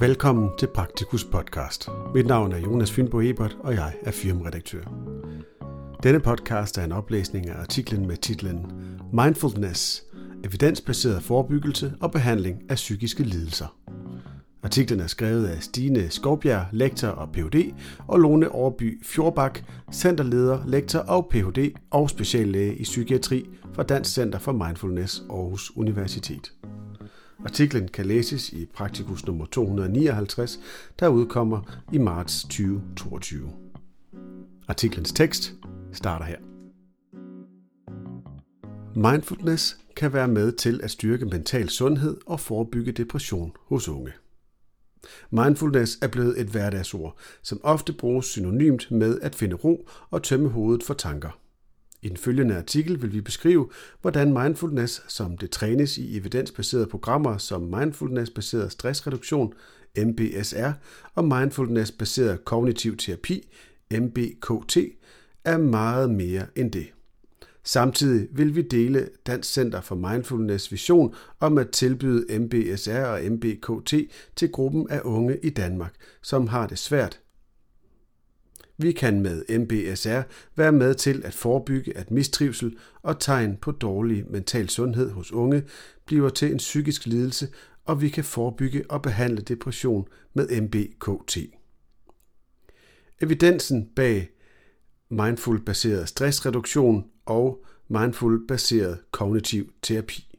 Velkommen til Praktikus podcast. Mit navn er Jonas Fynbo Ebert, og jeg er firmaredaktør. Denne podcast er en oplæsning af artiklen med titlen Mindfulness – evidensbaseret forebyggelse og behandling af psykiske lidelser. Artiklen er skrevet af Stine Skovbjerg, lektor og Ph.D., og Lone Overby Fjordbak, centerleder, lektor og Ph.D. og speciallæge i psykiatri fra Dansk Center for Mindfulness Aarhus Universitet. Artiklen kan læses i Praktikus nummer 259, der udkommer i marts 2022. Artiklens tekst starter her. Mindfulness kan være med til at styrke mental sundhed og forebygge depression hos unge. Mindfulness er blevet et hverdagsord, som ofte bruges synonymt med at finde ro og tømme hovedet for tanker. I den følgende artikel vil vi beskrive, hvordan mindfulness, som det trænes i evidensbaserede programmer som mindfulness-baseret stressreduktion, MBSR, og mindfulness-baseret kognitiv terapi, MBKT, er meget mere end det. Samtidig vil vi dele Dansk Center for Mindfulness vision om at tilbyde MBSR og MBKT til gruppen af unge i Danmark, som har det svært. Vi kan med MBSR være med til at forebygge, at mistrivsel og tegn på dårlig mental sundhed hos unge bliver til en psykisk lidelse, og vi kan forebygge og behandle depression med MBKT. Evidensen bag mindful-baseret stressreduktion og mindful-baseret kognitiv terapi.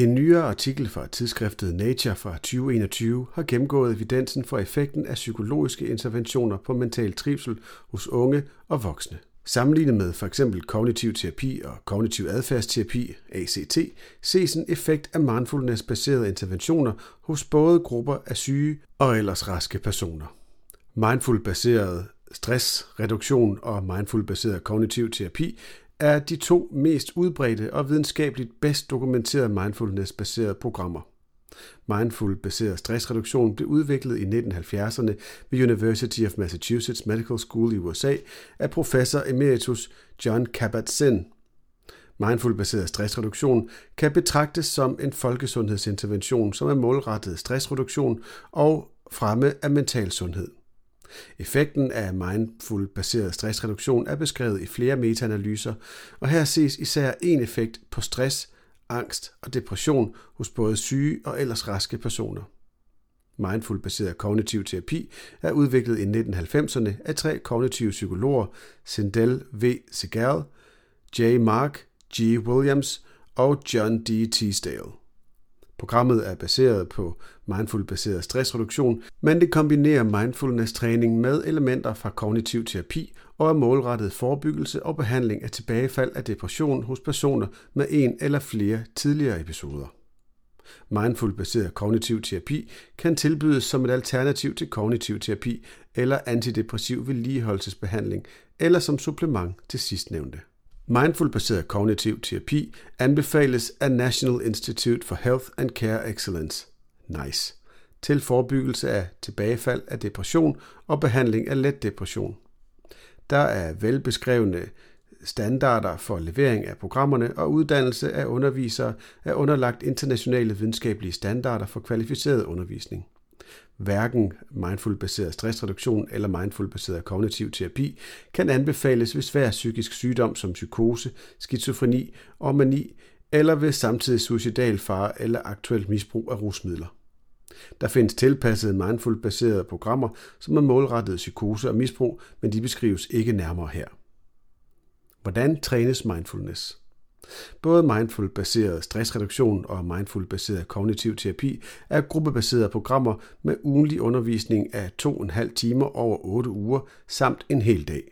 En nyere artikel fra tidsskriftet Nature fra 2021 har gennemgået evidensen for effekten af psykologiske interventioner på mental trivsel hos unge og voksne. Sammenlignet med f.eks. kognitiv terapi og kognitiv adfærdsterapi, ACT, ses en effekt af mindfulness-baserede interventioner hos både grupper af syge og ellers raske personer. Mindful-baseret stressreduktion og mindful-baseret kognitiv terapi er de to mest udbredte og videnskabeligt bedst dokumenterede mindfulness-baserede programmer. Mindful-baseret stressreduktion blev udviklet i 1970'erne ved University of Massachusetts Medical School i USA af professor emeritus John Kabat-Zinn. Mindful-baseret stressreduktion kan betragtes som en folkesundhedsintervention, som er målrettet stressreduktion og fremme af mental sundhed. Effekten af mindful-baseret stressreduktion er beskrevet i flere metaanalyser, og her ses især en effekt på stress, angst og depression hos både syge og ellers raske personer. Mindful-baseret kognitiv terapi er udviklet i 1990'erne af tre kognitive psykologer, Sindel V. Segal, J. Mark G. Williams og John D. Teasdale. Programmet er baseret på mindful-baseret stressreduktion, men det kombinerer mindfulness-træning med elementer fra kognitiv terapi og er målrettet forebyggelse og behandling af tilbagefald af depression hos personer med en eller flere tidligere episoder. Mindful-baseret kognitiv terapi kan tilbydes som et alternativ til kognitiv terapi eller antidepressiv vedligeholdelsesbehandling eller som supplement til sidstnævnte. Mindful-baseret kognitiv terapi anbefales af National Institute for Health and Care Excellence, NICE, til forebyggelse af tilbagefald af depression og behandling af let depression. Der er velbeskrevne standarder for levering af programmerne, og uddannelse af undervisere er underlagt internationale videnskabelige standarder for kvalificeret undervisning. Hverken mindful-baseret stressreduktion eller mindful-baseret kognitiv terapi kan anbefales ved svær psykisk sygdom som psykose, skizofreni og mani, eller ved samtidig suicidal fare eller aktuelt misbrug af rusmidler. Der findes tilpassede mindful-baserede programmer, som er målrettet psykose og misbrug, men de beskrives ikke nærmere her. Hvordan trænes mindfulness? Både mindful-baseret stressreduktion og mindful-baseret kognitiv terapi er gruppebaserede programmer med ugenlig undervisning af 2,5 timer over 8 uger samt en hel dag.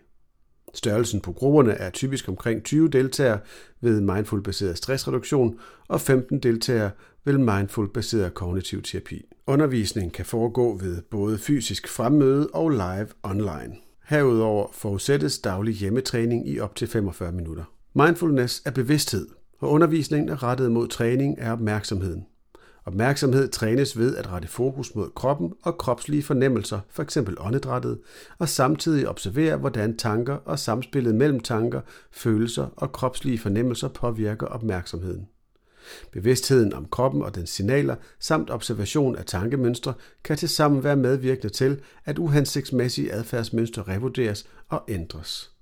Størrelsen på grupperne er typisk omkring 20 deltagere ved mindful-baseret stressreduktion og 15 deltagere ved mindful-baseret kognitiv terapi. Undervisningen kan foregå ved både fysisk fremmøde og live online. Herudover forudsættes daglig hjemmetræning i op til 45 minutter. Mindfulness er bevidsthed, og undervisningen er rettet mod træning af opmærksomheden. Opmærksomhed trænes ved at rette fokus mod kroppen og kropslige fornemmelser, f.eks. åndedrættet, og samtidig observere, hvordan tanker og samspillet mellem tanker, følelser og kropslige fornemmelser påvirker opmærksomheden. Bevidstheden om kroppen og dens signaler samt observation af tankemønstre kan tilsammen være medvirkende til, at uhensigtsmæssige adfærdsmønstre revurderes og ændres.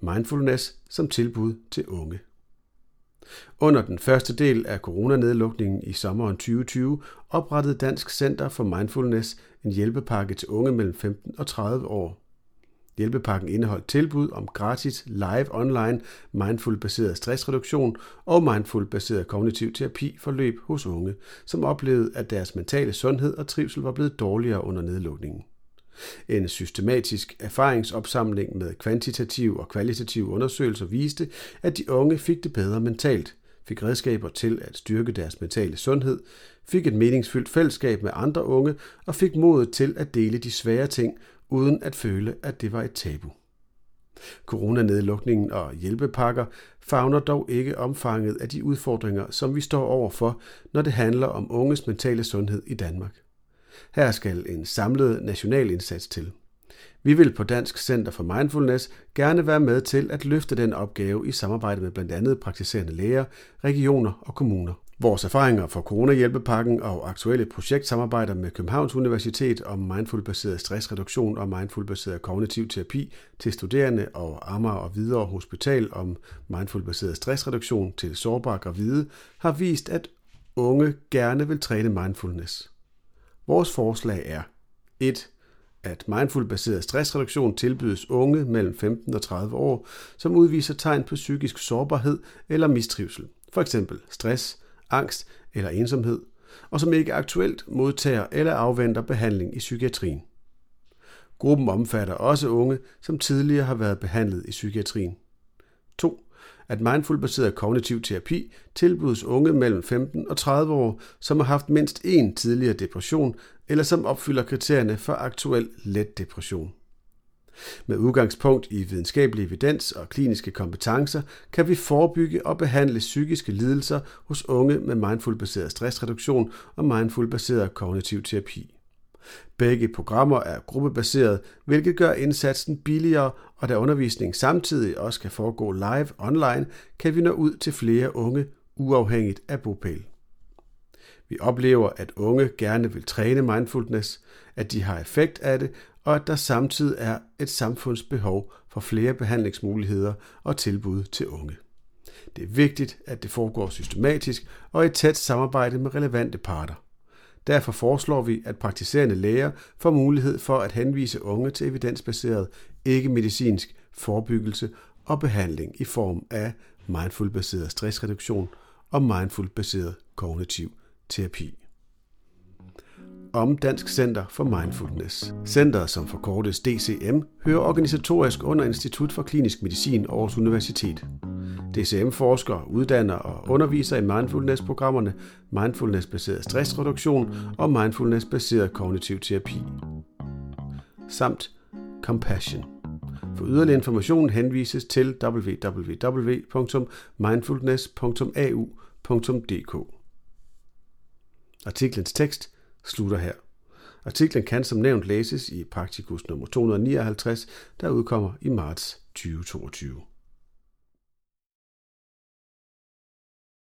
Mindfulness som tilbud til unge. Under den første del af coronanedlukningen i sommeren 2020 oprettede Dansk Center for Mindfulness en hjælpepakke til unge mellem 15 og 30 år. Hjælpepakken indeholdt tilbud om gratis live online mindful-baseret stressreduktion og mindful-baseret kognitiv terapi forløb hos unge, som oplevede, at deres mentale sundhed og trivsel var blevet dårligere under nedlukningen. En systematisk erfaringsopsamling med kvantitative og kvalitative undersøgelser viste, at de unge fik det bedre mentalt, fik redskaber til at styrke deres mentale sundhed, fik et meningsfyldt fællesskab med andre unge og fik modet til at dele de svære ting, uden at føle, at det var et tabu. Coronanedlukningen og hjælpepakker favner dog ikke omfanget af de udfordringer, som vi står overfor, når det handler om unges mentale sundhed i Danmark. Her skal en samlet national indsats til. Vi vil på Dansk Center for Mindfulness gerne være med til at løfte den opgave i samarbejde med blandt andet praktiserende læger, regioner og kommuner. Vores erfaringer fra coronahjælpepakken og aktuelle projektsamarbejder med Københavns Universitet om mindfulbaseret stressreduktion og mindfulbaseret kognitiv terapi til studerende og Amager og Hvidovre Hospital om mindfulbaseret stressreduktion til sårbare gravide har vist, at unge gerne vil træne mindfulness. Vores forslag er 1 at mindful-baseret stressreduktion tilbydes unge mellem 15 og 30 år, som udviser tegn på psykisk sårbarhed eller mistrivsel, f.eks. stress, angst eller ensomhed, og som ikke aktuelt modtager eller afventer behandling i psykiatrien. Gruppen omfatter også unge, som tidligere har været behandlet i psykiatrien. 2. At mindful-baseret kognitiv terapi tilbydes unge mellem 15 og 30 år, som har haft mindst én tidligere depression, eller som opfylder kriterierne for aktuel let depression. Med udgangspunkt i videnskabelig evidens og kliniske kompetencer kan vi forebygge og behandle psykiske lidelser hos unge med mindful-baseret stressreduktion og mindful-baseret kognitiv terapi. Begge programmer er gruppebaseret, hvilket gør indsatsen billigere, og da undervisningen samtidig også kan foregå live online, kan vi nå ud til flere unge, uafhængigt af bopæl. Vi oplever, at unge gerne vil træne mindfulness, at de har effekt af det, og at der samtidig er et samfundsbehov for flere behandlingsmuligheder og tilbud til unge. Det er vigtigt, at det foregår systematisk og i tæt samarbejde med relevante parter. Derfor foreslår vi, at praktiserende læger får mulighed for at henvise unge til evidensbaseret ikke-medicinsk forebyggelse og behandling i form af mindful-baseret stressreduktion og mindful-baseret kognitiv terapi om Dansk Center for Mindfulness. Centeret, som forkortes DCM, hører organisatorisk under Institut for Klinisk Medicin Aarhus Universitet. DCM forsker, uddanner og underviser i mindfulness-programmerne mindfulness-baseret stressreduktion og mindfulness-baseret kognitiv terapi. Samt Compassion. For yderligere information henvises til www.mindfulness.au.dk. Artiklens tekst slutter her. Artiklen kan som nævnt læses i Praktikus nummer 259, der udkommer i marts 2022.